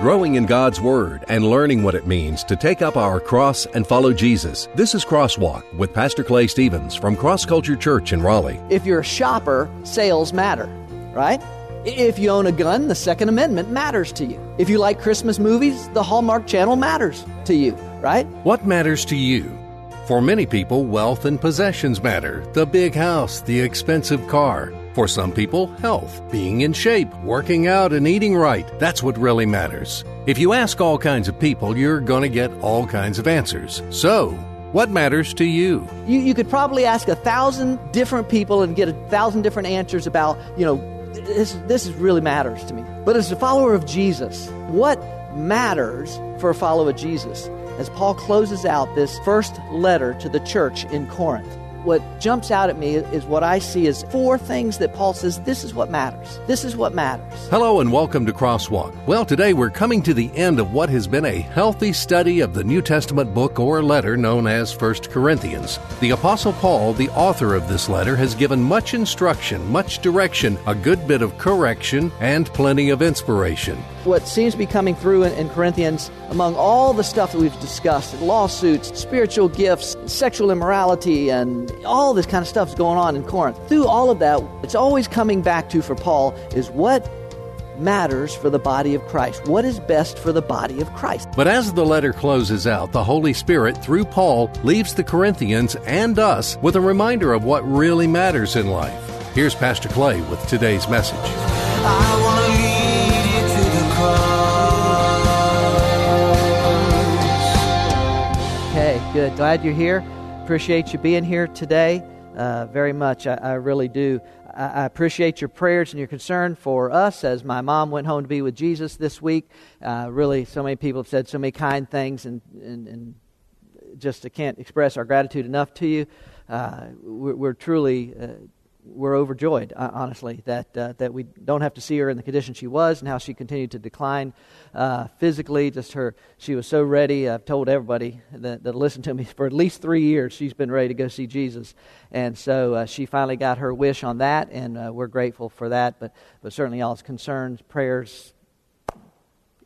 growing in God's Word and learning what it means to take up our cross and follow Jesus. This is Crosswalk with Pastor Clay Stevens from Cross Culture Church in Raleigh. If you're a shopper, sales matter, right? If you own a gun, the Second Amendment matters to you. If you like Christmas movies, the Hallmark Channel matters to you, right? What matters to you? For many people, wealth and possessions matter the big house, the expensive car. For some people, health, being in shape, working out, and eating right. That's what really matters. If you ask all kinds of people, you're going to get all kinds of answers. So, what matters to you? you? You could probably ask a thousand different people and get a thousand different answers about, you know, this, this really matters to me. But as a follower of Jesus, what matters for a follower of Jesus? As Paul closes out this first letter to the church in Corinth, what jumps out at me is what I see as four things that Paul says this is what matters. This is what matters. Hello and welcome to Crosswalk. Well, today we're coming to the end of what has been a healthy study of the New Testament book or letter known as 1 Corinthians. The Apostle Paul, the author of this letter, has given much instruction, much direction, a good bit of correction, and plenty of inspiration. What seems to be coming through in, in Corinthians, among all the stuff that we've discussed lawsuits, spiritual gifts, sexual immorality, and all this kind of stuff is going on in Corinth. Through all of that, it's always coming back to for Paul is what matters for the body of Christ. What is best for the body of Christ? But as the letter closes out, the Holy Spirit, through Paul, leaves the Corinthians and us with a reminder of what really matters in life. Here's Pastor Clay with today's message. Good. Glad you're here. Appreciate you being here today uh, very much. I, I really do. I, appreciate your prayers and your concern for us as my mom went home to be with Jesus this week. Uh, really, so many people have said so many kind things, and, and, and just I can't express our gratitude enough to you. Uh, we're, we're, truly uh, we're overjoyed, uh, honestly, that uh, that we don't have to see her in the condition she was and how she continued to decline uh, physically. Just her, she was so ready. I've told everybody that, that listened to me for at least three years. She's been ready to go see Jesus, and so uh, she finally got her wish on that, and uh, we're grateful for that. But but certainly y'all's concerns, prayers,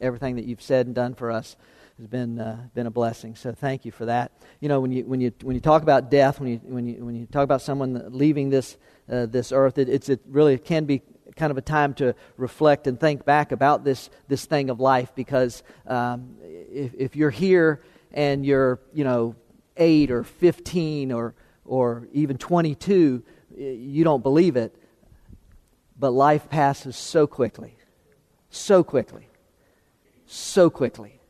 everything that you've said and done for us has been uh, been a blessing. So thank you for that. You know, when you when you when you talk about death, when you when you when you talk about someone leaving this uh, this earth, it, it's it really can be kind of a time to reflect and think back about this this thing of life because um, if if you're here and you're you know eight or fifteen or or even twenty two, you don't believe it. But life passes so quickly, so quickly, so quickly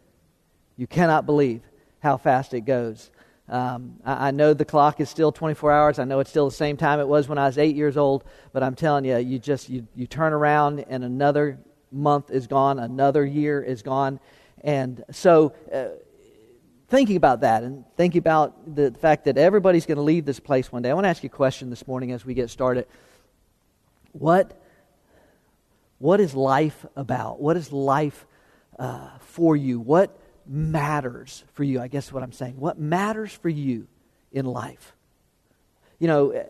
you cannot believe how fast it goes. Um, I, I, know the clock is still 24 hours. I know it's still the same time it was when I was eight years old. But I'm telling you, you just you, you turn around and another month is gone, another year is gone, and so. Uh, thinking about that and thinking about the fact that everybody's going to leave this place one day, I want to ask you a question this morning as we get started. What, what is life about? What is life uh, for you? What, matters for you? I guess what I'm saying. What matters for you in life? You know,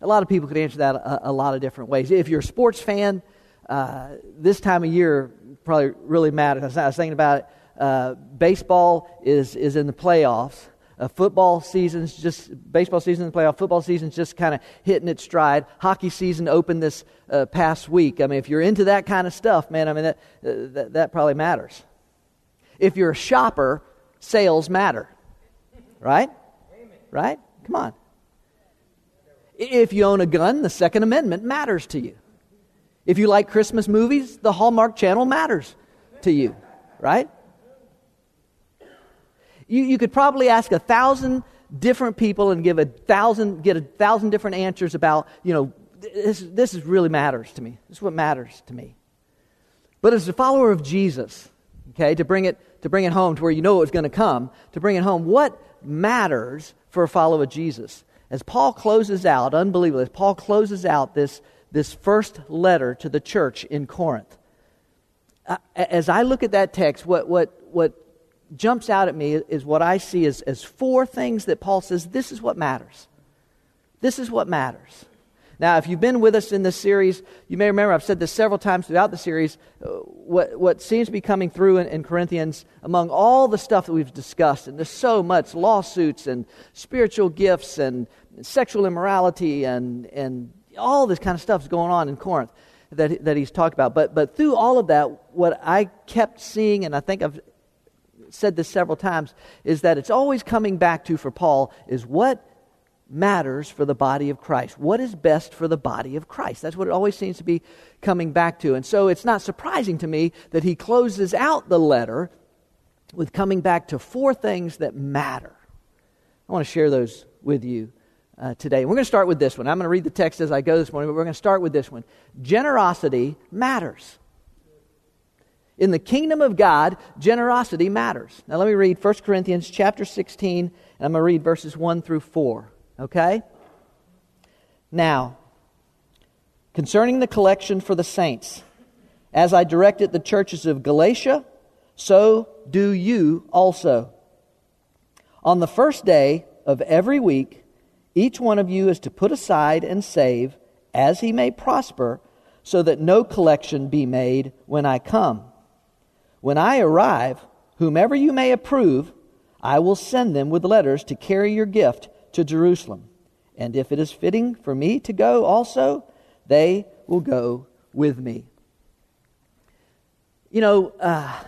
a lot of people could answer that a, a lot of different ways. If you're a sports fan, uh, this time of year probably really matters. I was thinking about it. Uh, baseball is, is in the playoffs. Uh, football season's just baseball season in the playoff. Football season's just kind of hitting its stride. Hockey season opened this uh, past week. I mean, if you're into that kind of stuff, man, I mean that, uh, that, that probably matters. If you're a shopper, sales matter. Right? Right? Come on. If you own a gun, the Second Amendment matters to you. If you like Christmas movies, the Hallmark Channel matters to you. Right? You, you could probably ask a thousand different people and give a thousand, get a thousand different answers about, you know, this, this is really matters to me. This is what matters to me. But as a follower of Jesus, okay, to bring it to bring it home to where you know it was going to come, to bring it home, what matters for a follower of Jesus? As Paul closes out, unbelievably, as Paul closes out this, this first letter to the church in Corinth, as I look at that text, what, what, what jumps out at me is what I see as, as four things that Paul says this is what matters. This is what matters. Now, if you've been with us in this series, you may remember I've said this several times throughout the series. Uh, what, what seems to be coming through in, in, Corinthians, among all the stuff that we've discussed, and there's so much lawsuits and spiritual gifts and sexual immorality and, and all this kind of stuff is going on in Corinth that, that he's talked about. But, but through all of that, what I kept seeing, and I think I've said this several times, is that it's always coming back to, for Paul, is what matters for the body of Christ. What is best for the body of Christ? That's what it always seems to be coming back to. And so it's not surprising to me that he closes out the letter with coming back to four things that matter. I want to share those with you uh, today. We're going to start with this one. I'm going to read the text as I go this morning, but we're going to start with this one. Generosity matters. In the kingdom of God, generosity matters. Now let me read 1 Corinthians chapter 16, and I'm going to read verses 1 through 4. Okay? Now, concerning the collection for the saints, as I directed the churches of Galatia, so do you also. On the first day of every week, each one of you is to put aside and save as he may prosper, so that no collection be made when I come. When I arrive, whomever you may approve, I will send them with letters to carry your gift to Jerusalem. And if it is fitting for me to go also, they will go with me. You know, uh,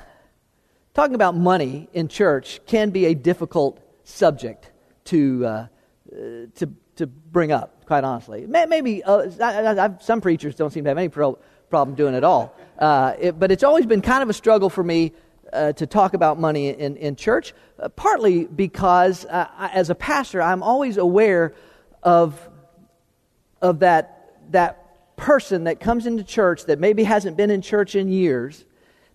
talking about money in church can be a difficult subject to, uh, to, to bring up, quite honestly. Maybe uh, I, I, some preachers don't seem to have any pro- problem doing it all. Uh, it, but it's always been kind of a struggle for me uh, to talk about money in, in church, uh, partly because uh, I, as a pastor, I'm always aware of, of that, that person that comes into church that maybe hasn't been in church in years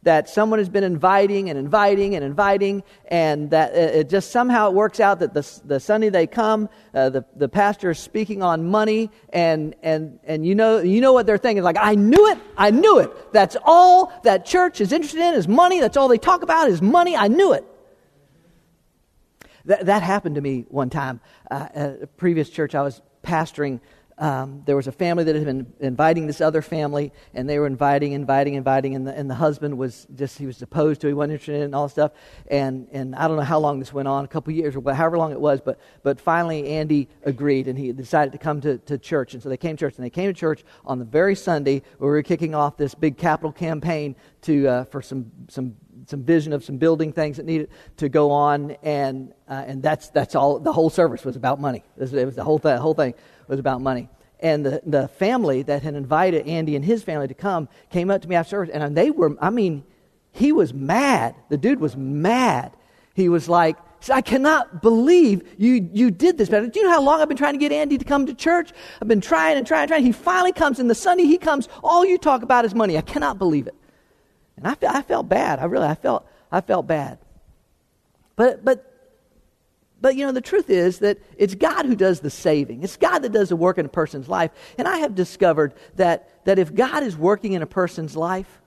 that someone has been inviting and inviting and inviting, and that it just somehow it works out that the, the Sunday they come, uh, the, the pastor is speaking on money, and, and, and you, know, you know what they're thinking. Like, I knew it, I knew it. That's all that church is interested in is money. That's all they talk about is money. I knew it. That, that happened to me one time uh, at a previous church I was pastoring um, there was a family that had been inviting this other family, and they were inviting, inviting, inviting, and the, and the husband was just, he was opposed to, he wasn't interested in it and all this stuff. And, and I don't know how long this went on, a couple years or however long it was, but, but finally Andy agreed and he decided to come to, to church. And so they came to church, and they came to church on the very Sunday where we were kicking off this big capital campaign to, uh, for some, some some vision of some building things that needed to go on, and uh, and that's that's all. The whole service was about money. It was, it was the whole th- whole thing was about money. And the, the family that had invited Andy and his family to come came up to me after service, and they were, I mean, he was mad. The dude was mad. He was like, I cannot believe you, you did this. Do you know how long I've been trying to get Andy to come to church? I've been trying and trying and trying. He finally comes, and the Sunday he comes, all you talk about is money. I cannot believe it. And I, I felt bad. I really, I felt, I felt bad. But, but but you know, the truth is that it's God who does the saving. It's God that does the work in a person's life. And I have discovered that, that if God is working in a person's life,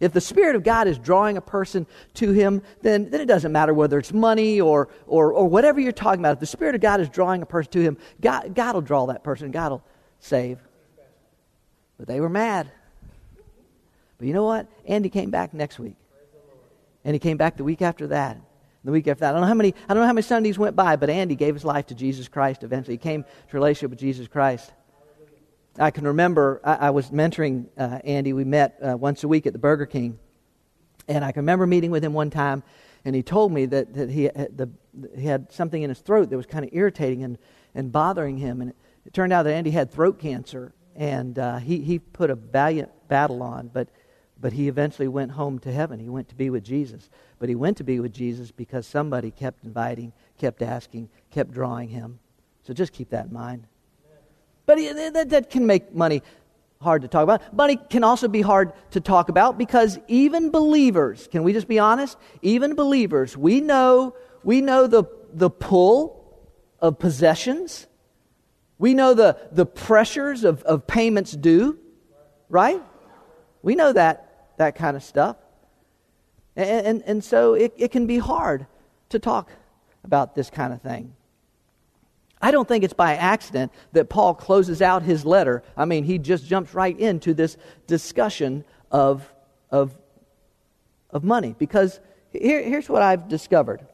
if the Spirit of God is drawing a person to Him, then, then it doesn't matter whether it's money or, or, or whatever you're talking about. If the Spirit of God is drawing a person to Him, God, God will draw that person. God will save. But they were mad. But you know what? Andy came back next week. And he came back the week after that the week after that. I don't know how many, I don't know how many Sundays went by, but Andy gave his life to Jesus Christ eventually. He came to relationship with Jesus Christ. I can remember I, I was mentoring uh, Andy. We met uh, once a week at the Burger King. And I can remember meeting with him one time, and he told me that, that he, had the, he had something in his throat that was kind of irritating and, and bothering him. And it, it turned out that Andy had throat cancer, and uh, he, he put a valiant battle on, but but he eventually went home to heaven. He went to be with Jesus. But he went to be with Jesus because somebody kept inviting, kept asking, kept drawing him. So just keep that in mind. But that, that can make money hard to talk about. Money can also be hard to talk about because even believers, can we just be honest? Even believers, we know, we know the, the pull of possessions. We know the, the pressures of, of payments due, right? We know that that kind of stuff. And, and, and so it, it can be hard to talk about this kind of thing. I don't think it's by accident that Paul closes out his letter. I mean, he just jumps right into this discussion of, of, of money. Because here, here's what I've discovered.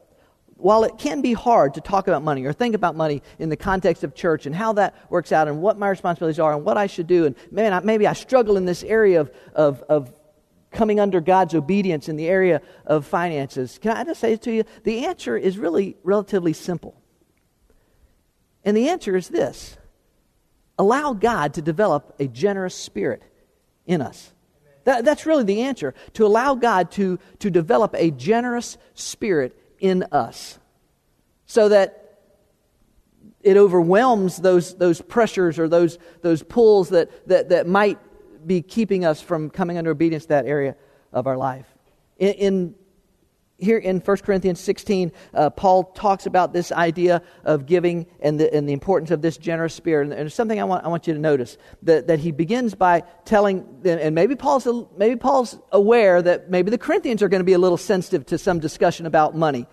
While it can be hard to talk about money or think about money in the context of church and how that works out and what my responsibilities are and what I should do, and man, I, maybe I struggle in this area of, of, of coming under God's obedience in the area of finances, can I just say to you? The answer is really relatively simple. And the answer is this allow God to develop a generous spirit in us. That, that's really the answer. To allow God to, to develop a generous spirit in us so that it overwhelms those, those pressures or those, those pulls that, that, that might be keeping us from coming under obedience to that area of our life. In, in here in 1 Corinthians 16, uh, Paul talks about this idea of giving and the, and the importance of this generous spirit. And there's something I want, I want you to notice that, that he begins by telling, and maybe Paul's, maybe Paul's aware that maybe the Corinthians are going to be a little sensitive to some discussion about money.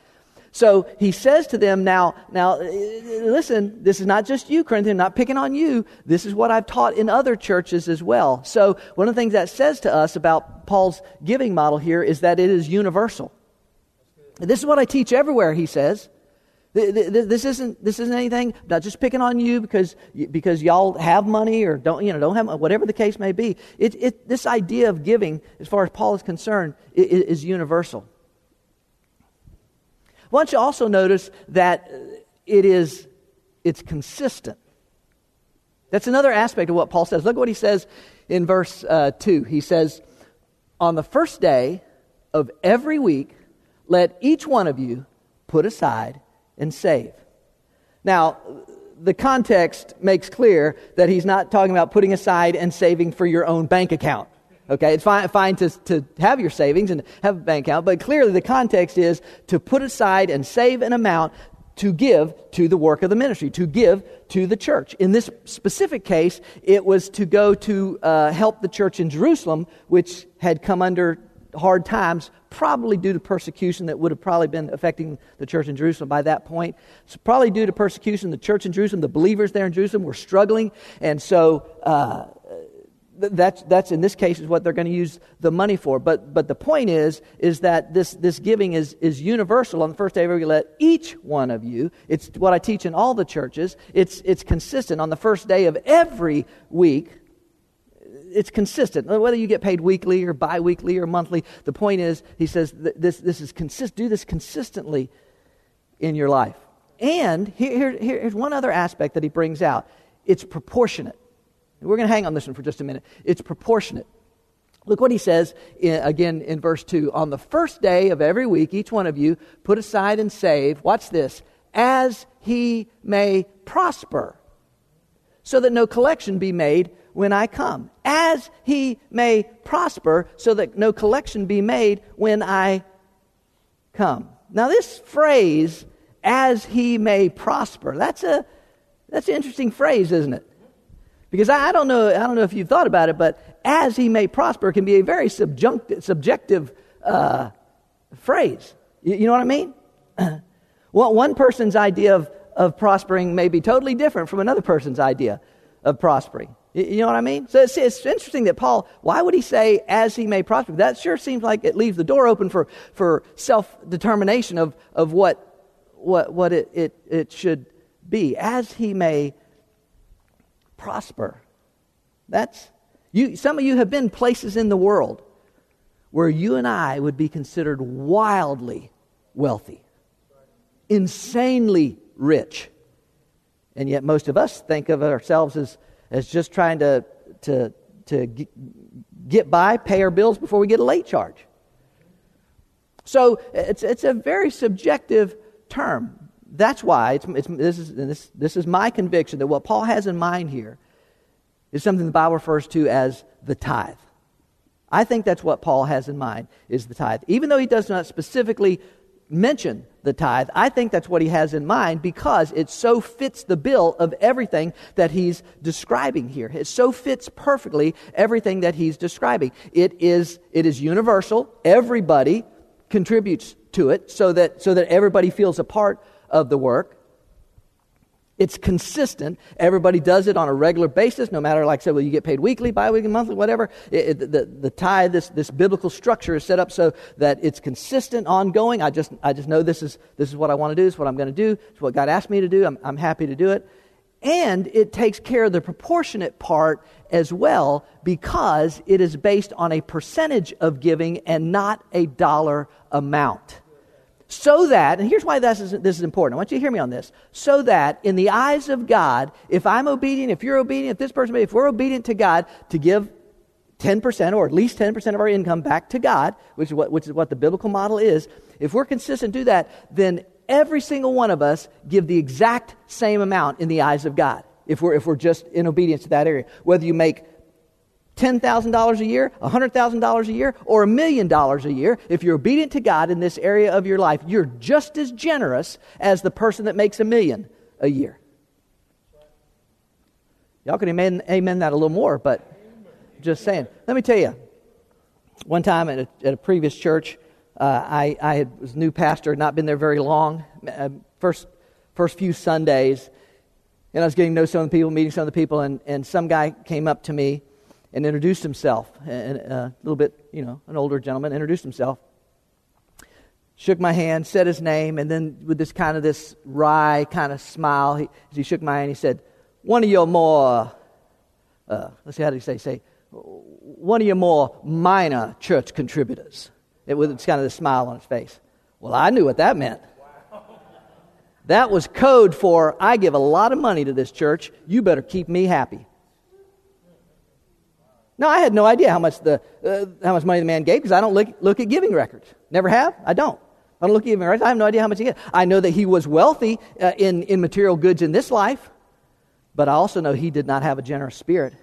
So he says to them, now, now, uh, listen, this is not just you, Corinthians, not picking on you. This is what I've taught in other churches as well. So one of the things that says to us about Paul's giving model here is that it is universal. This is what I teach everywhere, he says. This isn't, this isn't anything, not just picking on you because, because y'all have money or don't, you know, don't have, whatever the case may be. It, it, this idea of giving, as far as Paul is concerned, is, is universal. I you also notice that it is it's consistent. That's another aspect of what Paul says. Look what he says in verse uh, 2. He says, On the first day of every week, let each one of you put aside and save. Now, the context makes clear that he's not talking about putting aside and saving for your own bank account. Okay, it's fine, fine to, to have your savings and have a bank account, but clearly the context is to put aside and save an amount to give to the work of the ministry, to give to the church. In this specific case, it was to go to uh, help the church in Jerusalem, which had come under hard times, probably due to persecution that would have probably been affecting the church in Jerusalem by that point. So, probably due to persecution, the church in Jerusalem, the believers there in Jerusalem were struggling, and so uh, that's, that's in this case is what they're going to use the money for. But, but the point is, is that this, this giving is, is universal. On the first day of every let each one of you, it's what I teach in all the churches, it's, it's consistent. On the first day of every week, it's consistent. Whether you get paid weekly or biweekly or monthly, the point is, he says, this, this is consist, do this consistently in your life. And here, here, here's one other aspect that he brings out it's proportionate. We're going to hang on this one for just a minute. It's proportionate. Look what he says in, again in verse 2. On the first day of every week, each one of you put aside and save, watch this, as he may prosper, so that no collection be made when I come. As he may prosper, so that no collection be made when I come. Now, this phrase, as he may prosper, that's, a, that's an interesting phrase, isn't it? Because I, don't know, I don't know if you've thought about it, but as he may prosper can be a very subjective uh, phrase. You, you, know what I mean? well, one person's idea of, of prospering may be totally different from another person's idea of prospering. You, know what I mean? So it's, it's interesting that Paul, why would he say, as he may prosper? That sure seems like it leaves the door open for, for self determination of, of what, what, what it, it, it should be. As he may prosper. That's you some of you have been places in the world where you and I would be considered wildly wealthy, insanely rich. And yet most of us think of ourselves as, as just trying to, to, to get by, pay our bills before we get a late charge. So it's, it's a very subjective term. That's why it's, it's, this, is, this, this is my conviction that what Paul has in mind here is something the Bible refers to as the tithe. I think that's what Paul has in mind is the tithe. Even though he does not specifically mention the tithe, I think that's what he has in mind because it so fits the bill of everything that he's describing here. It so fits perfectly everything that he's describing. It is, it is universal. Everybody contributes to it so that, so that everybody feels a part of the work. It's consistent. Everybody does it on a regular basis, no matter, like I said, well, you get paid weekly, bi-weekly, monthly, whatever. It, it, the, the tithe, this, this biblical structure is set up so that it's consistent, ongoing. I just, I just know this is, this is what I want to do, this is what I'm going to do, it's what God asked me to do. I'm, I'm happy to do it. And it takes care of the proportionate part as well because it is based on a percentage of giving and not a dollar amount. So that, and here's why this is, this is important. I want you to hear me on this. So that in the eyes of God, if I'm obedient, if you're obedient, if this person, if we're obedient to God to give 10% or at least 10% of our income back to God, which is what, which is what the biblical model is, if we're consistent do that, then every single one of us give the exact same amount in the eyes of God if we're, if we're just in obedience to that area. Whether you make $10,000 a year, $100,000 a year, or a million dollars a year, if you're obedient to God in this area of your life, you're just as generous as the person that makes a million a year. Y'all can amen, amen that a little more, but just saying. Let me tell you, one time at a, at a previous church, uh, I, I had, was a new pastor, not been there very long. Uh, first, first few Sundays, and I was getting to know some of the people, meeting some of the people, and, and some guy came up to me and introduced himself. And, uh, a little bit, you know, an older gentleman introduced himself. Shook my hand, said his name, and then with this kind of this wry kind of smile, he, as he shook my hand, he said, "One of your more, uh, let's see how did he say? Say, one of your more minor church contributors." It, with kind of this smile on his face. Well, I knew what that meant. That was code for I give a lot of money to this church. You better keep me happy. No, I had no idea how much, the, uh, how much money the man gave because I don't look, look at giving records. Never have. I don't. I don't look at giving records. I have no idea how much he gave. I know that he was wealthy uh, in, in material goods in this life, but I also know he did not have a generous spirit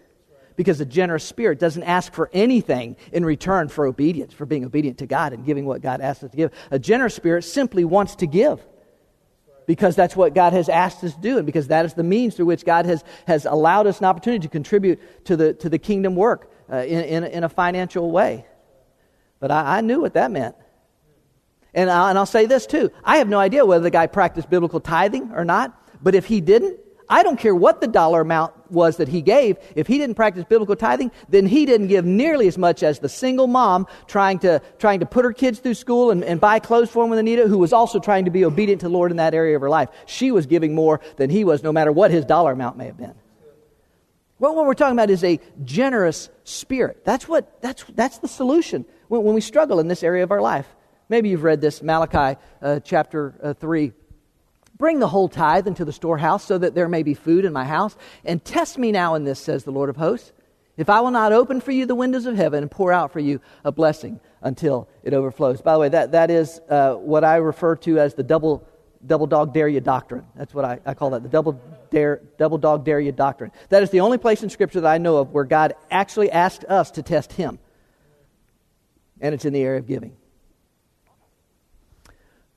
because a generous spirit doesn't ask for anything in return for obedience, for being obedient to God and giving what God asks us to give. A generous spirit simply wants to give because that's what God has asked us to do, and because that is the means through which God has, has allowed us an opportunity to contribute to the, to the kingdom work uh, in, in, in, a financial way. But I, I knew what that meant. And, I, and I'll say this too I have no idea whether the guy practiced biblical tithing or not, but if he didn't, I don't care what the dollar amount was that he gave. If he didn't practice biblical tithing, then he didn't give nearly as much as the single mom trying to, trying to put her kids through school and, and buy clothes for them when they need it, who was also trying to be obedient to the Lord in that area of her life. She was giving more than he was, no matter what his dollar amount may have been. Well, what we're talking about is a generous spirit. That's, what, that's, that's the solution when, when we struggle in this area of our life. Maybe you've read this, Malachi uh, chapter uh, 3 Bring the whole tithe into the storehouse so that there may be food in my house. And test me now in this, says the Lord of hosts, if I will not open for you the windows of heaven and pour out for you a blessing until it overflows. By the way, that, that is uh, what I refer to as the double, double dog dare you doctrine. That's what I, I call that, the double, dare, double dog dare you doctrine. That is the only place in Scripture that I know of where God actually asked us to test Him. And it's in the area of giving.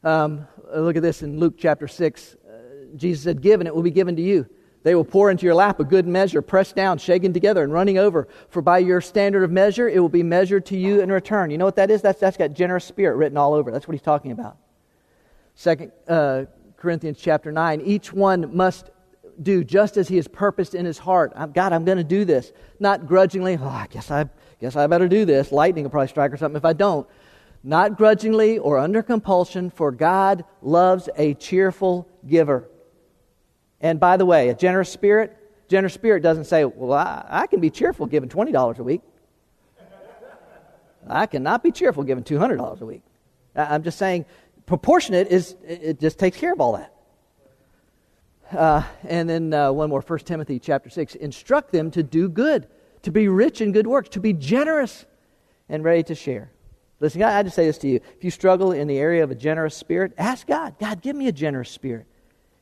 Um, look at this in Luke chapter 6. Uh, Jesus said, Give, and it will be given to you. They will pour into your lap a good measure, pressed down, shaken together, and running over. For by your standard of measure, it will be measured to you in return. You know what that is? That's, that's got generous spirit written all over. That's what he's talking about. Second uh, Corinthians chapter 9. Each one must do just as he has purposed in his heart. God, I'm going to do this. Not grudgingly, oh, I guess I, guess I better do this. Lightning will probably strike or something if I don't not grudgingly or under compulsion, for God loves a cheerful giver. And by the way, a generous spirit, generous spirit doesn't say, Well, I, I can be cheerful giving $20 a week. I cannot be cheerful giving $200 a week. I'm just saying, proportionate is, it just takes care of all that. Uh, and then uh, one more, 1 Timothy chapter 6. Instruct them to do good, to be rich in good works, to be generous and ready to share. Listen, I just say this to you. If you struggle in the area of a generous spirit, ask God, God, give me a generous spirit.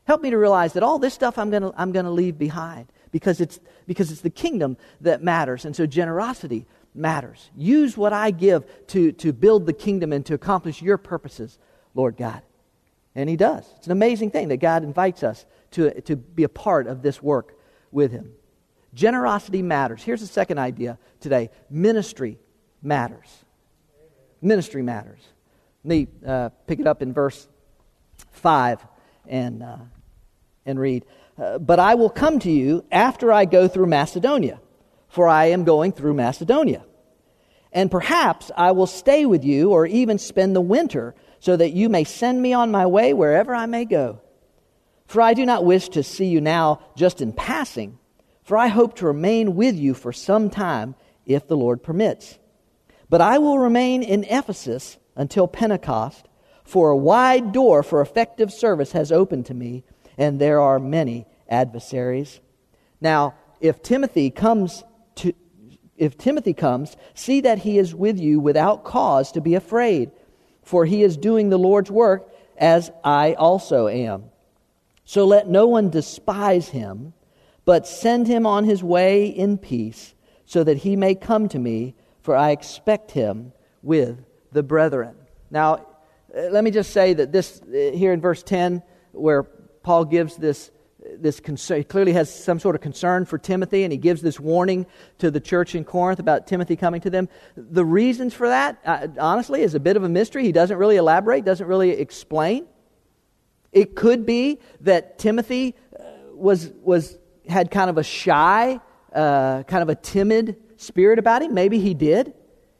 Help me to realize that all this stuff I'm going to I'm gonna leave behind because it's, because it's the kingdom that matters. And so generosity matters. Use what I give to, to build the kingdom and to accomplish your purposes, Lord God. And He does. It's an amazing thing that God invites us to, to be a part of this work with Him. Generosity matters. Here's the second idea today ministry matters ministry matters. Let me uh, pick it up in verse 5 and, uh, and read. uh, but I will come to you after I go through Macedonia, for I am going through Macedonia. And perhaps I will stay with you or even spend the winter, so that you may send me on my way wherever I may go. For I do not wish to see you now just in passing, for I hope to remain with you for some time, if the Lord permits. But I will remain in Ephesus until Pentecost, for a wide door for effective service has opened to me and there are many adversaries. Now, if Timothy comes to if Timothy comes, see that he is with you without cause to be afraid, for he is doing the Lord's work as I also am. So let no one despise him, but send him on his way in peace, so that he may come to me, for I expect him with the brethren. Now, let me just say that this, here in verse 10, where Paul gives this, this concern, he clearly has some sort of concern for Timothy, and he gives this warning to the church in Corinth about Timothy coming to them. The reasons for that, uh, honestly, is a bit of a mystery. He doesn't really elaborate, doesn't really explain. It could be that Timothy uh, was, was, had kind of a shy, uh, kind of a timid spirit about him. Maybe he did.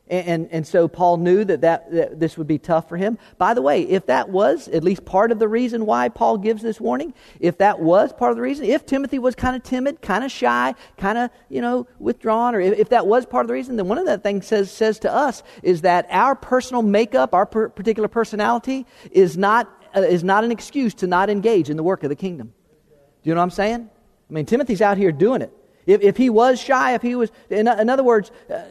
And, and, and, so Paul knew that, that, that this would be tough for him. By the way, if that was at least part of the reason why Paul gives this warning, if that was part of the reason, if Timothy was kind of timid, kind of shy, kind of, you know, withdrawn, or if, if, that was part of the reason, then one of the things says, says to us is that our personal makeup, our per- particular personality, is not, uh, is not an excuse to not engage in the work of the kingdom. Do you know what I'm saying? I mean, Timothy's out here doing it. If, if he was shy, if he was, in, in other words, uh,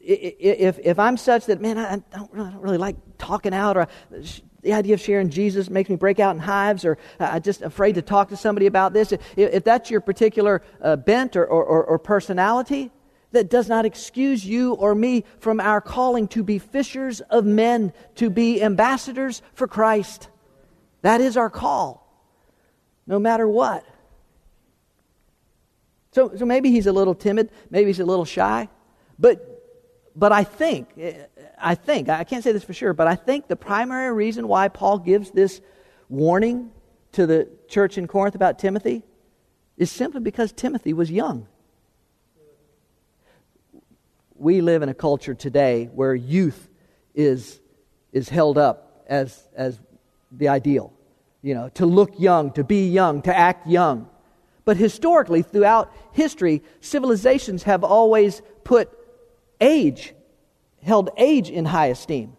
if, if I'm such that, man, I don't, really, I don't really like talking out, or the idea of sharing Jesus makes me break out in hives, or I'm just afraid to talk to somebody about this, if, if that's your particular uh, bent or, or, or personality, that does not excuse you or me from our calling to be fishers of men, to be ambassadors for Christ. That is our call, no matter what. So, so maybe he's a little timid, maybe he's a little shy, but but I think, I think, I can't say this for sure, but I think the primary reason why Paul gives this warning to the church in Corinth about Timothy is simply because Timothy was young. We live in a culture today where youth is, is held up as, as the ideal. You know, to look young, to be young, to act young. But historically, throughout history, civilizations have always put age, held age in high esteem.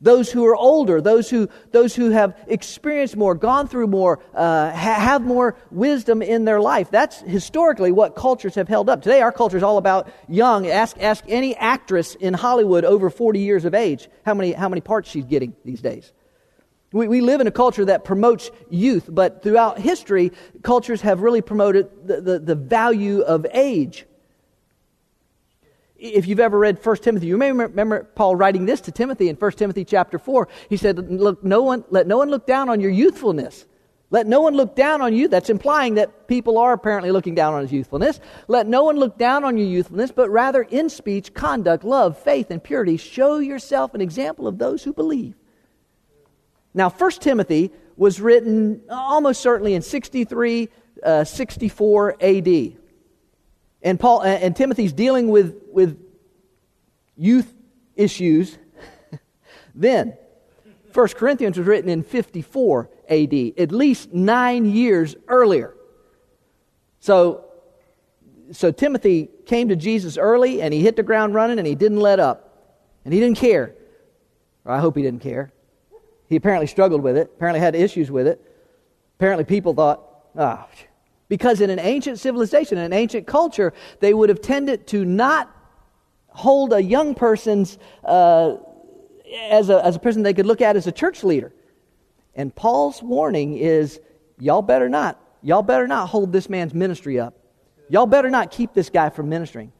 Those who are older, those who, those who have experienced more, gone through more, uh, ha- have more wisdom in their life. That's historically what cultures have held up. Today, our culture is all about young. Ask, ask any actress in Hollywood over 40 years of age how many, how many parts she's getting these days. We, we live in a culture that promotes youth, but throughout history, cultures have really promoted the, the, the value of age. If you've ever read 1 timothy you may remember paul writing this to timothy in 1 timothy chapter 4 he said look no one let no one look down on your youthfulness. Let no one look down on you. That's implying that people are apparently looking down on his youthfulness. Let no one look down on your youthfulness but rather in speech conduct love faith and purity. Show yourself an example of those who believe now 1 timothy was written almost certainly in 63 uh, 64 ad and Paul and Timothy's dealing with, with youth issues, then 1 Corinthians was written in 54 AD, at least nine years earlier. So, so Timothy came to Jesus early and he hit the ground running and he didn't let up. And he didn't care. Or I hope he didn't care. He apparently struggled with it, apparently had issues with it. Apparently people thought, ah, oh, because in an ancient civilization, in an ancient culture, they would have tended to not hold a young person's uh, as, a, as a person they could look at as a church leader. And Paul's warning is y'all better not. Y'all better not hold this man's ministry up. Y'all better not keep this guy from ministering.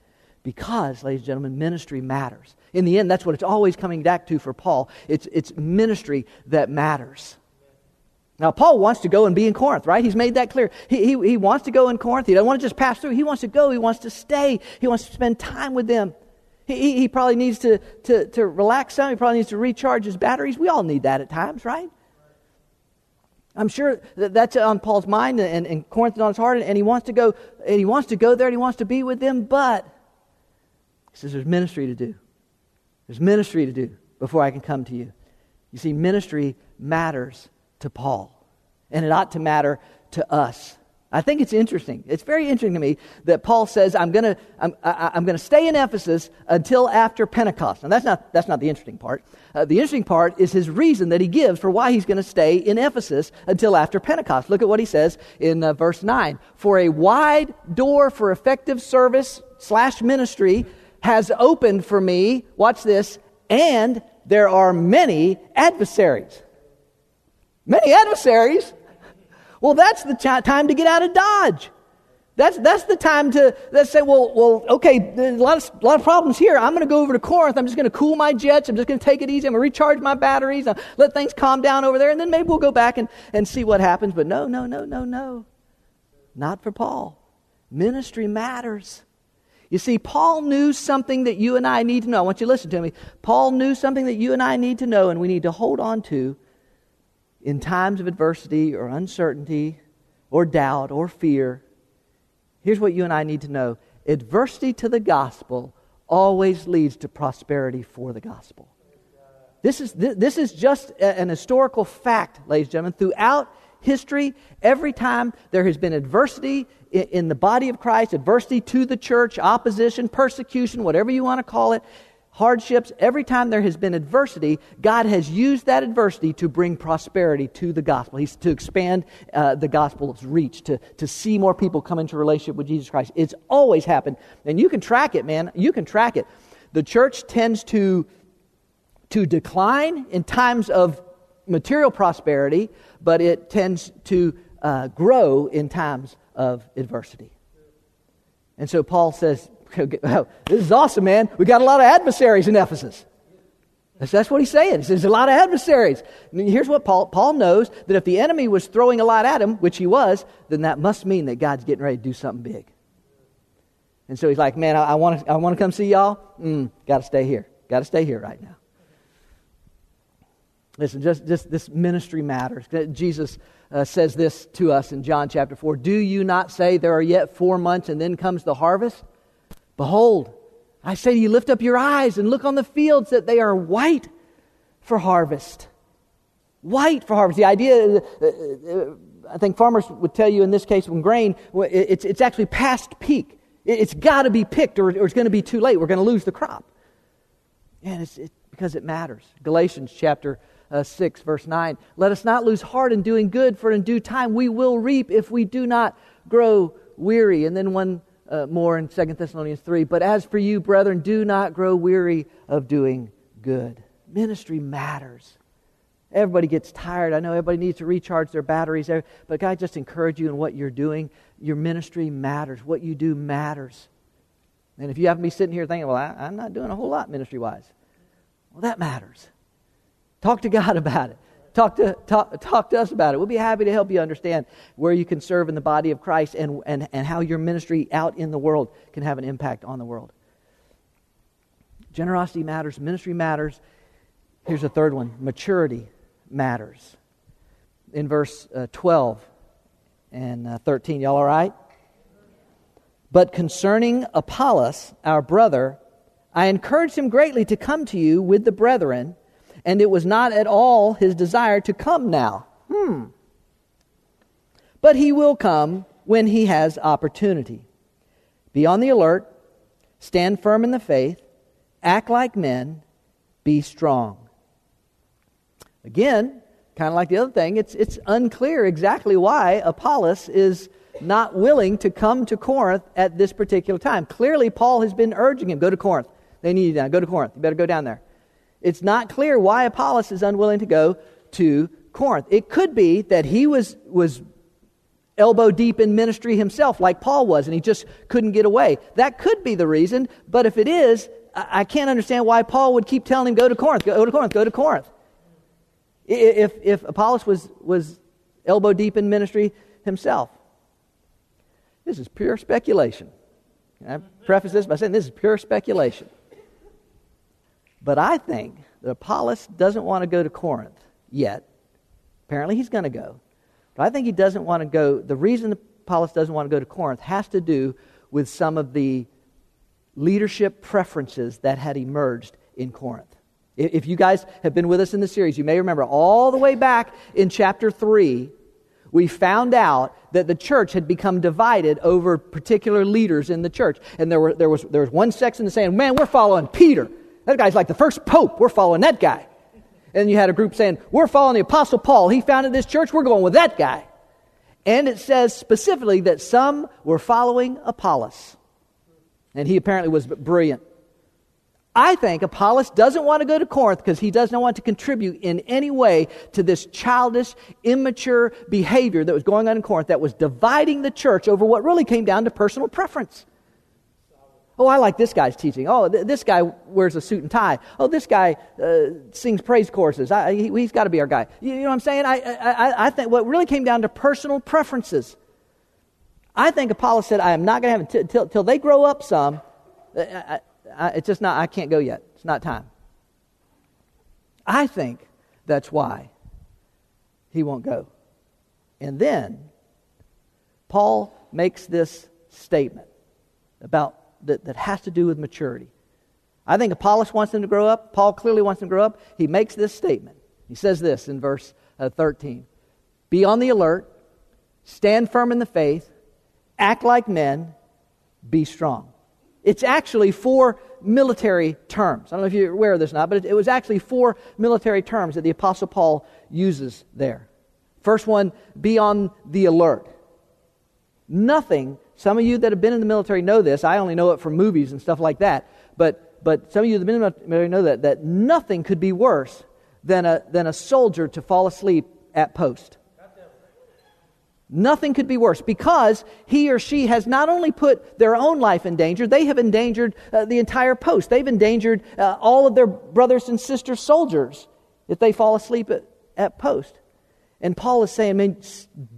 Because, ladies and gentlemen, ministry matters. In the end, that's what it's always coming back to for Paul. It's, it's ministry that matters. Now, Paul wants to go and be in Corinth, right? He's made that clear. He, he, he wants to go in Corinth. He doesn't want to just pass through. He wants to go. He wants to stay. He wants to spend time with them. He, he probably needs to, to, to relax some. He probably needs to recharge his batteries. We all need that at times, right? I'm sure that that's on Paul's mind and, and Corinth on his heart, and he wants to go and he wants to go there and he wants to be with them, but he says there's ministry to do. There's ministry to do before I can come to you. You see, ministry matters to Paul, and it ought to matter to us. I think it's interesting. It's very interesting to me that Paul says, I'm going to I'm, I, am going to stay in Ephesus until after Pentecost. Now, that's not, that's not the interesting part. Uh, the interesting part is his reason that he gives for why he's going to stay in Ephesus until after Pentecost. Look at what he says in uh, verse 9. For a wide door for effective service slash ministry has opened for me, watch this, and there are many adversaries. Many adversaries? Well, that's the time to get out of Dodge. That's, that's the time to let's say, well, well, okay, there's a lot of, a lot of problems here. I'm going to go over to Corinth. I'm just going to cool my jets. I'm just going to take it easy. I'm going to recharge my batteries. I'll let things calm down over there, and then maybe we'll go back and, and see what happens. But no, no, no, no, no. Not for Paul. Ministry matters. You see, Paul knew something that you and I need to know. I want you to listen to me. Paul knew something that you and I need to know, and we need to hold on to in times of adversity or uncertainty or doubt or fear, here's what you and I need to know adversity to the gospel always leads to prosperity for the gospel. This is, this is just an historical fact, ladies and gentlemen. Throughout history, every time there has been adversity in the body of Christ, adversity to the church, opposition, persecution, whatever you want to call it, hardships, every time there has been adversity, God has used that adversity to bring prosperity to the gospel. He's to expand uh, the gospel's reach, to, to see more people come into relationship with Jesus Christ. It's always happened. And you can track it, man. You can track it. The church tends to, to decline in times of material prosperity, but it tends to uh, grow in times of adversity. And so Paul says, this is awesome, man. We got a lot of adversaries in Ephesus. That's, what he's saying. He says, there's a lot of adversaries. And here's what Paul, Paul knows that if the enemy was throwing a lot at him, which he was, then that must mean that God's getting ready to do something big. And so he's like, man, I, I want to I wanna come see y'all. Mm, got to stay here. Got to stay here right now. Listen, just, just this ministry matters. Jesus uh, says this to us in John chapter 4 Do you not say there are yet four months and then comes the harvest? Behold, I say to you, lift up your eyes and look on the fields that they are white for harvest. White for harvest. The idea, uh, uh, I think farmers would tell you in this case, when grain, it's, it's actually past peak. It's got to be picked or, or it's going to be too late. We're going to lose the crop. And it's it, because it matters. Galatians chapter uh, 6, verse 9. Let us not lose heart in doing good, for in due time we will reap if we do not grow weary. And then one uh, more in 2 Thessalonians 3. But as for you, brethren, do not grow weary of doing good. Ministry matters. Everybody gets tired. I know everybody needs to recharge their batteries. But God, just encourage you in what you're doing. Your ministry matters. What you do matters. And if you happen to be sitting here thinking, well, I, am not doing a whole lot ministry wise, well, that matters. Talk to God about it. Talk to, talk, talk to us about it. We'll be happy to help you understand where you can serve in the body of Christ and, and, and how your ministry out in the world can have an impact on the world. Generosity matters, ministry matters. Here's a third one maturity matters. In verse uh, 12 and uh, 13, y'all all right? But concerning Apollos, our brother, I encouraged him greatly to come to you with the brethren and it was not at all his desire to come now. Hmm. But he will come when he has opportunity. Be on the alert, stand firm in the faith, act like men, be strong. Again, kind of like the other thing, it's, it's unclear exactly why Apollos is not willing to come to Corinth at this particular time. Clearly, Paul has been urging him go to Corinth. They need you down. Go to Corinth. You better go down there. It's not clear why Apollos is unwilling to go to Corinth. It could be that he was, was elbow deep in ministry himself, like Paul was, and he just couldn't get away. That could be the reason, but if it is, I can't understand why Paul would keep telling him, go to Corinth, go to Corinth, go to Corinth. If, if Apollos was, was elbow deep in ministry himself. This is pure speculation. I preface this by saying this is pure speculation. But I think that Apollos doesn't want to go to Corinth yet. Apparently, he's going to go. But I think he doesn't want to go, the reason Apollos doesn't want to go to Corinth has to do with some of the leadership preferences that had emerged in Corinth. If you guys have been with us in the series, you may remember all the way back in chapter 3, we found out that the church had become divided over particular leaders in the church. And there, were, there, was, there was one section saying, Man, we're following Peter. That guy's like the first pope. We're following that guy. And you had a group saying, We're following the Apostle Paul. He founded this church. We're going with that guy. And it says specifically that some were following Apollos. And he apparently was brilliant. I think Apollos doesn't want to go to Corinth because he doesn't want to contribute in any way to this childish, immature behavior that was going on in Corinth that was dividing the church over what really came down to personal preference. Oh, I like this guy's teaching. Oh, th- this guy wears a suit and tie. Oh, this guy uh, sings praise courses. I, he, has got to be our guy. You, you, know what I'm saying? I, I, I think what really came down to personal preferences. I think Apollos said, I am not going to have it till they grow up some. Uh, I, it's just not, I can't go yet. It's not time. I think that's why he won't go. And then Paul makes this statement about that, that has to do with maturity. I think Apollos wants them to grow up. Paul clearly wants them to grow up. He makes this statement. He says this in verse uh, 13 Be on the alert, stand firm in the faith, act like men, be strong. It's actually four military terms. I don't know if you're aware of this or not, but it, it was actually four military terms that the Apostle Paul uses there. First one, be on the alert. Nothing, some of you that have been in the military know this. I only know it from movies and stuff like that. But, but some of you that have been in the military know that, that nothing could be worse than a, than a soldier to fall asleep at post. Nothing could be worse because he or she has not only put their own life in danger, they have endangered uh, the entire post. They've endangered uh, all of their brothers and sisters soldiers if they fall asleep at, at post. And Paul is saying, man,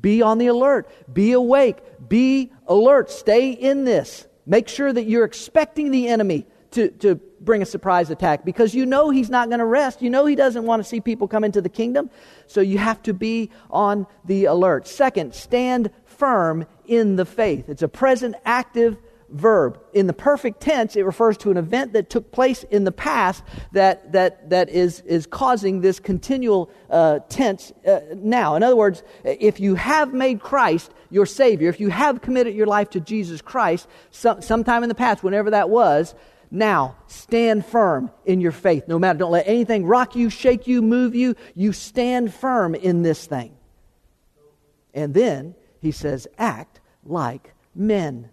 be on the alert, be awake, be alert, stay in this. Make sure that you're expecting the enemy to, to bring a surprise attack because you know he's not going to rest. You know he doesn't want to see people come into the kingdom. So you have to be on the alert. Second, stand firm in the faith. It's a present active verb. In the perfect tense, it refers to an event that took place in the past that, that, that is, is causing this continual uh, tense uh, now. In other words, if you have made Christ your Savior, if you have committed your life to Jesus Christ, some, sometime in the past, whenever that was, now, stand firm in your faith. No matter, don't let anything rock you, shake you, move you. You stand firm in this thing. And then he says, act like men.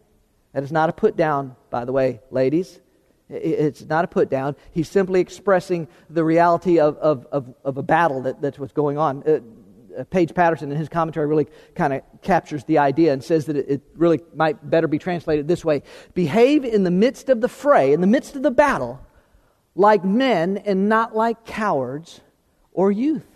That is not a put down, by the way, ladies. It's not a put down. He's simply expressing the reality of, of, of, of a battle that, that's what's going on. Uh, uh, Paige Patterson in his commentary really kind of captures the idea and says that it really might better be translated this way Behave in the midst of the fray, in the midst of the battle, like men and not like cowards or youth.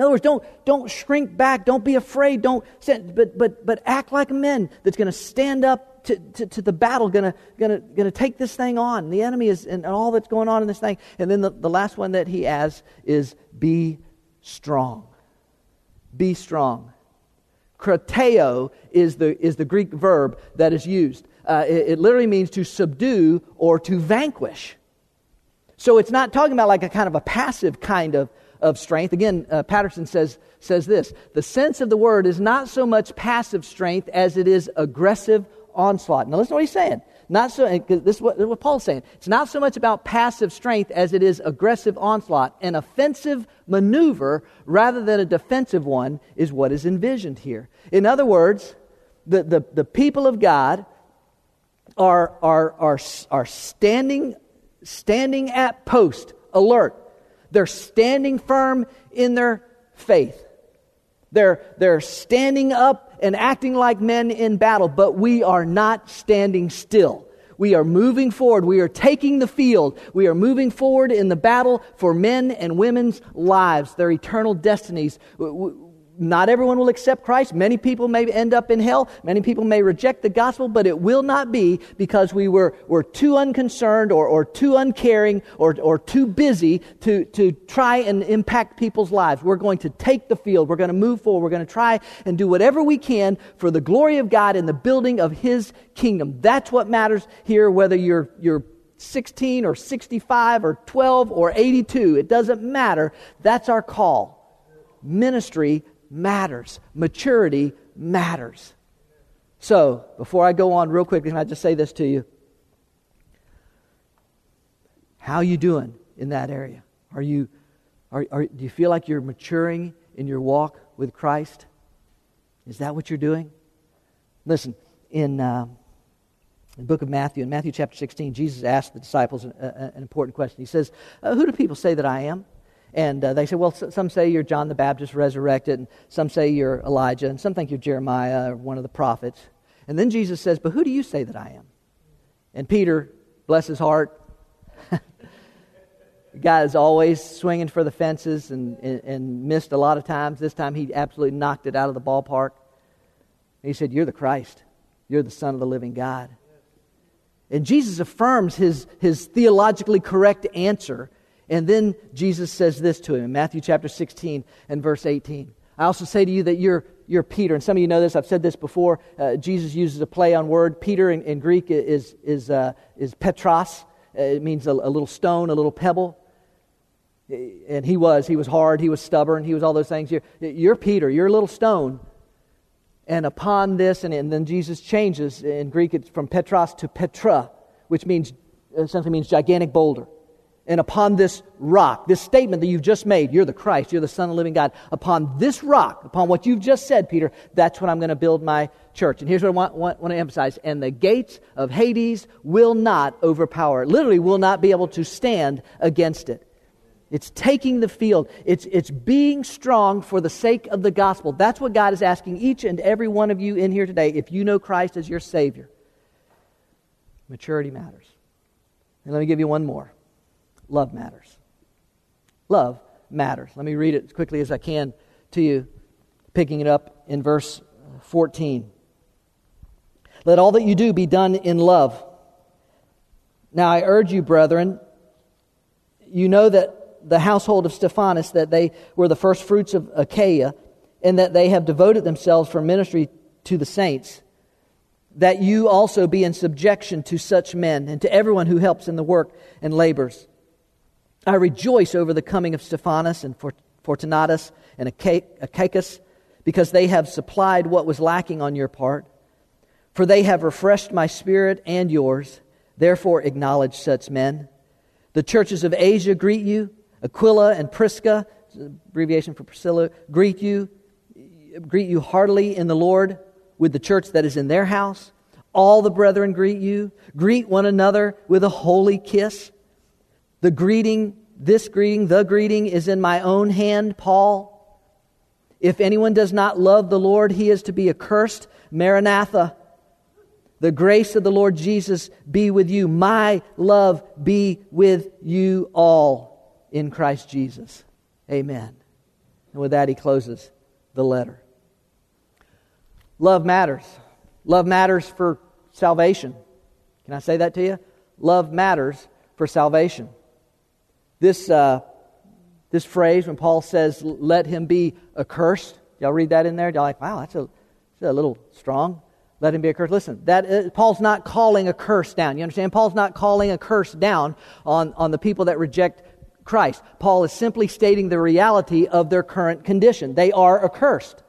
In other words, don't, don't shrink back, don't be afraid, don't but, but, but act like men that's going to stand up to, to, to, the battle, going to gonna, gonna take this thing on. The enemy is, and all that's going on in this thing. And then the, the last one that he adds is be strong. Be strong. Krateo is the, is the Greek verb that is used. Uh, it, it literally means to subdue or to vanquish. So it's not talking about like a kind of a passive kind of, of strength. Again, uh, Patterson says, says this the sense of the word is not so much passive strength as it is aggressive onslaught. Now, listen to what he's saying. Not so, this is, what, this is what Paul's saying. It's not so much about passive strength as it is aggressive onslaught. An offensive maneuver rather than a defensive one is what is envisioned here. In other words, the, the, the people of God are, are, are, are standing, standing at post, alert. They're standing firm in their faith. They're, they're standing up and acting like men in battle, but we are not standing still. We are moving forward. We are taking the field. We are moving forward in the battle for men and women's lives, their eternal destinies. Not everyone will accept Christ. Many people may end up in hell. Many people may reject the gospel, but it will not be because we were, were too unconcerned or, or too uncaring or, or too busy to, to try and impact people's lives. We're going to take the field. We're going to move forward. We're going to try and do whatever we can for the glory of God in the building of His kingdom. That's what matters here, whether you're, you're 16 or 65 or 12 or 82. It doesn't matter. That's our call. Ministry matters, maturity matters. So, before I go on real quick, can I just say this to you? How are you doing in that area? Are you, are, are, do you feel like you're maturing in your walk with Christ? Is that what you're doing? Listen, in, uh, in the book of Matthew, in Matthew chapter 16, Jesus asked the disciples an, an important question. He says, uh, Who do people say that I am? And uh, they say, well, some say you're John the Baptist resurrected, and some say you're Elijah, and some think you're Jeremiah or one of the prophets. And then Jesus says, but who do you say that I am? And Peter, bless his heart, the guy is always swinging for the fences and, and, and, missed a lot of times. This time he absolutely knocked it out of the ballpark. He said, You're the Christ. You're the Son of the living God. And Jesus affirms his, his theologically correct answer and then Jesus says this to him in Matthew chapter 16 and verse 18. I also say to you that you're, you're Peter. And some of you know this. I've said this before. Uh, Jesus uses a play on word. Peter in, in Greek is, is, uh, is petros. Uh, it means a, a little stone, a little pebble. And he was. He was hard. He was stubborn. He was all those things. You're, you're Peter. You're a little stone. And upon this, and, and then Jesus changes. In Greek, it's from petros to petra, which means essentially means gigantic boulder. And upon this rock, this statement that you've just made, you're the Christ, you're the Son of the living God, upon this rock, upon what you've just said, Peter, that's what I'm going to build my church. And here's what I want, want, want to emphasize. And the gates of Hades will not overpower it, literally, will not be able to stand against it. It's taking the field. It's, it's being strong for the sake of the gospel. That's what God is asking each and every one of you in here today if you know Christ as your Savior. Maturity matters. And let me give you one more. Love matters. Love matters. Let me read it as quickly as I can to you, picking it up in verse 14. Let all that you do be done in love. Now I urge you, brethren, you know that the household of Stephanas, that they were the first fruits of Achaia, and that they have devoted themselves for ministry to the saints, that you also be in subjection to such men and to everyone who helps in the work and labors. I rejoice over the coming of Stephanas and Fortunatus and Achaicus because they have supplied what was lacking on your part. For they have refreshed my spirit and yours. Therefore, acknowledge such men. The churches of Asia greet you. Aquila and Prisca, abbreviation for Priscilla, greet you. Greet you heartily in the Lord with the church that is in their house. All the brethren greet you. Greet one another with a holy kiss. The greeting, this greeting, the greeting is in my own hand, Paul. If anyone does not love the Lord, he is to be accursed. Maranatha. The grace of the Lord Jesus be with you. My love be with you all in Christ Jesus. Amen. And with that, he closes the letter. Love matters. Love matters for salvation. Can I say that to you? Love matters for salvation. This, uh, this phrase, when Paul says, let him be accursed, y'all read that in there? Y'all like, wow, that's a, that's a little strong. Let him be accursed. Listen, that uh, Paul's not calling a curse down. You understand? Paul's not calling a curse down on, on the people that reject Christ. Paul is simply stating the reality of their current condition. They are accursed.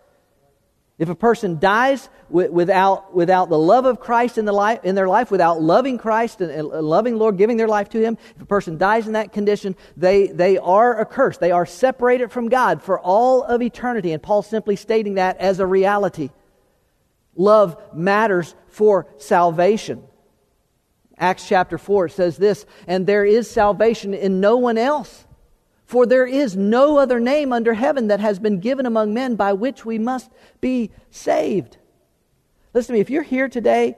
If a person dies without, without the love of Christ in, the life, in their life, without loving Christ and, loving Lord, giving their life to Him, if a person dies in that condition, they, they are accursed. They are separated from God for all of eternity. And Paul's simply stating that as a reality. Love matters for salvation. Acts chapter 4 says this, and there is salvation in no one else. For there is no other name under heaven that has been given among men by which we must be saved. Listen to me, if you're here today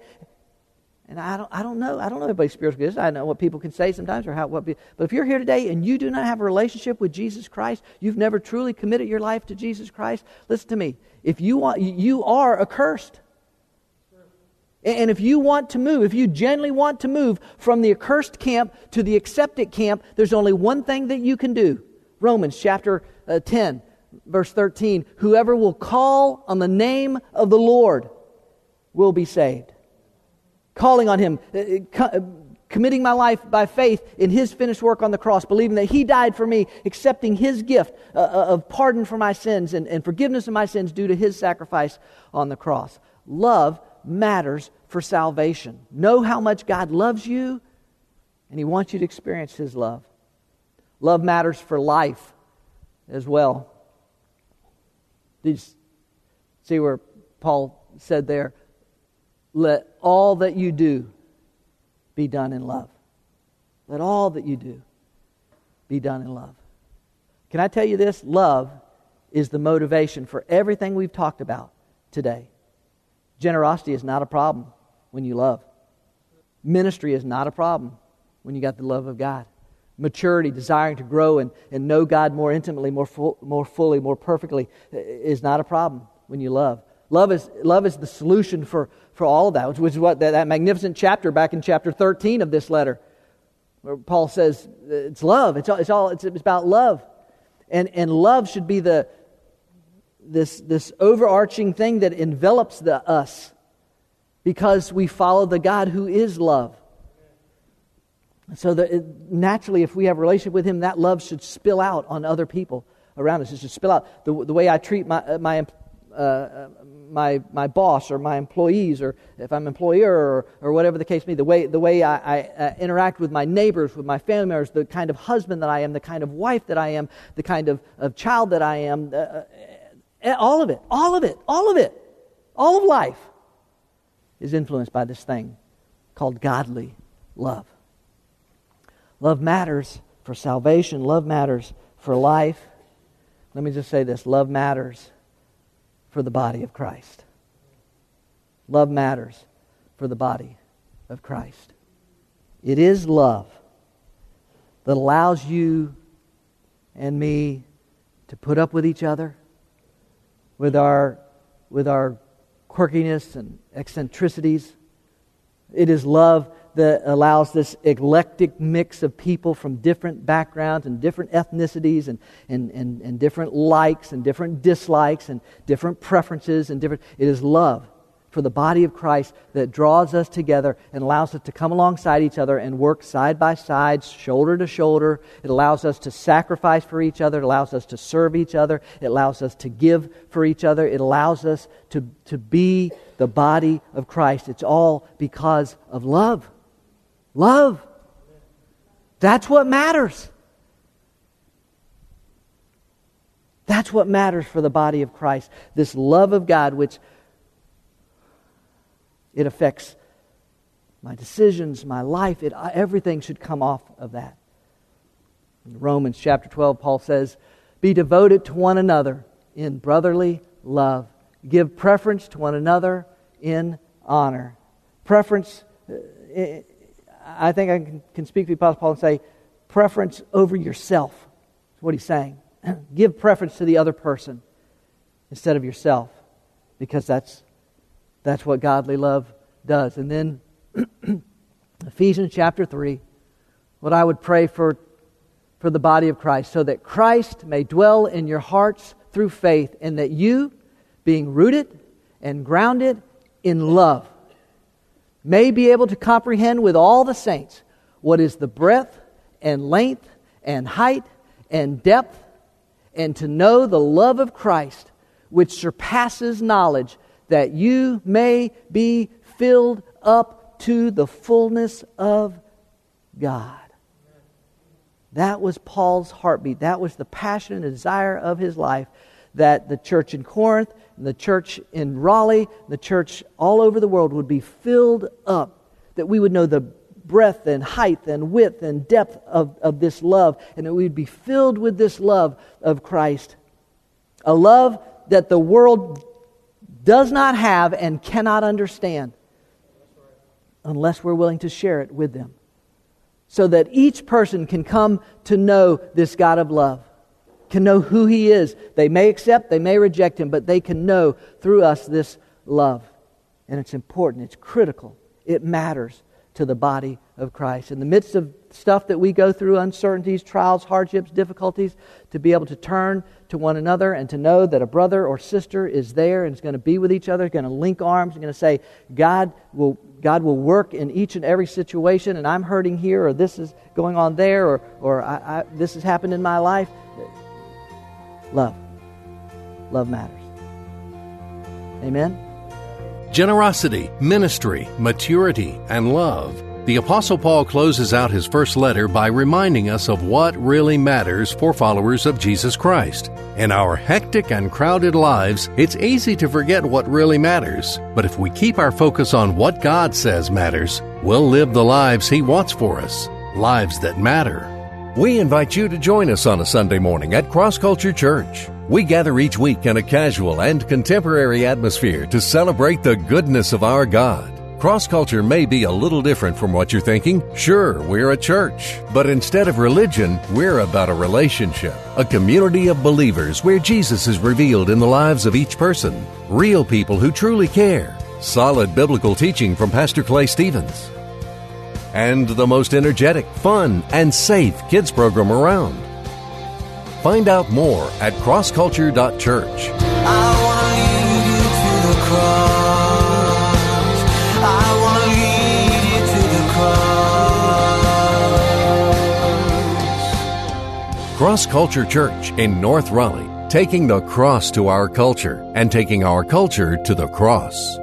And I don't, I don't know. I don't know everybody's spiritual gifts. I know what people can say sometimes or how what. But if you're here today and you do not have a relationship with Jesus Christ, you've never truly committed your life to Jesus Christ. Listen to me. If you want, you are accursed. And if you want to move, if you genuinely want to move from the accursed camp to the accepted camp, there's only one thing that you can do. Romans chapter uh, 10, verse 13. Whoever will call on the name of the Lord will be saved. Calling on Him, uh, uh, committing my life by faith in His finished work on the cross, believing that He died for me, accepting His gift of pardon for my sins and forgiveness of my sins due to His sacrifice on the cross. Love matters for salvation. Know how much God loves you, and He wants you to experience His love. Love matters for life as well. Did you see where Paul said there, let all that you do be done in love? Let all that you do be done in love. Can I tell you this? Love is the motivation for everything we've talked about today. Generosity is not a problem when you love. Ministry is not a problem when you got the love of God. Maturity, desiring to grow and, and know God more intimately, more, full, more fully, more perfectly, is not a problem when you love. Love is, love is the solution for, for all of that, which, is what that, that magnificent chapter back in chapter 13 of this letter, where Paul says uh, it's love. It's all, it's, all, it's about love. And, and love should be the, this, this overarching thing that envelops the us because we follow the God who is love. So that it, naturally, if we have a relationship with Him, that love should spill out on other people around us. It should spill out. The, the way I treat my, uh, my, uh, my, my boss or my employees, or if I'm employer or, or whatever the case may be, the way, the way I, I uh, interact with my neighbors, with my family members, the kind of husband that I am, the kind of wife that I am, the kind of, of child that I am, uh, uh Eh, all of it, all of it, all of it, all of life is influenced by this thing called godly love. Love matters for salvation, love matters for life. Let me just say this love matters for the body of Christ. Love matters for the body of Christ. It is love that allows you and me to put up with each other with our, with our quirkiness and eccentricities. It is love that allows this eclectic mix of people from different backgrounds and different ethnicities and, and, and, and different likes and different dislikes and different preferences and different. It is love for the body of Christ that draws us together and allows us to come alongside each other and work side by side, shoulder to shoulder. It allows us to sacrifice for each other. It allows us to serve each other. It allows us to give for each other. It allows us to, to be the body of Christ. It's all because of love. Love. That's what matters. That's what matters for the body of Christ. This love of God, which it affects my decisions, my life. It, everything should come off of that. In Romans chapter 12, Paul says, Be devoted to one another in brotherly love. Give preference to one another in honor. Preference, uh, I think I can speak to the Apostle Paul and say, preference over yourself. That's what he's saying. Give preference to the other person instead of yourself because that's that's what godly love does. And then Ephesians chapter 3, what I would pray for, for the body of Christ, so that Christ may dwell in your hearts through faith, and that you, being rooted and grounded in love, may be able to comprehend with all the saints what is the breadth and length and height and depth, and to know the love of Christ, which surpasses knowledge that you may be filled up to the fullness of God. That was Paul's heartbeat. That was the passion and desire of his life that the church in Corinth, the church in Raleigh, the church all over the world would be filled up, that we would know the breadth and height and width and depth of, of this love, and that we would be filled with this love of Christ. A love that the world does not have and cannot understand. unless we're willing to share it with them. So that each person can come to know this God of love, can know who He is. They may accept, they may reject Him, but they can know through us this love. And it's important, it's critical, it matters to the body of Christ. In the midst of stuff that we go through, uncertainties, trials, hardships, difficulties, to be able to turn to one another and to know that a brother or sister is there and is going to be with each other, going to link arms, and going to say, God will, God will work in each and every situation, and I'm hurting here, or this is going on there, or, or I, I, this has happened in my life. Love. Love matters. Amen generosity, ministry, maturity, and love. The Apostle Paul closes out his first letter by reminding us of what really matters for followers of Jesus Christ. In our hectic and crowded lives, it's easy to forget what really matters. But if we keep our focus on what God says matters, we'll live the lives He wants for us, lives that matter. We invite you to join us on a Sunday morning at Cross Culture Church. We gather each week in a casual and contemporary atmosphere to celebrate the goodness of our God. Cross culture may be a little different from what you're thinking. Sure, we're a church, but instead of religion, we're about a relationship, a community of believers where Jesus is revealed in the lives of each person, real people who truly care, solid biblical teaching from Pastor Clay Stevens, and the most energetic, fun, and safe kids program around. Find out more at crossculture.church. Cross Culture Church in North Raleigh, taking the cross to our culture and taking our culture to the cross.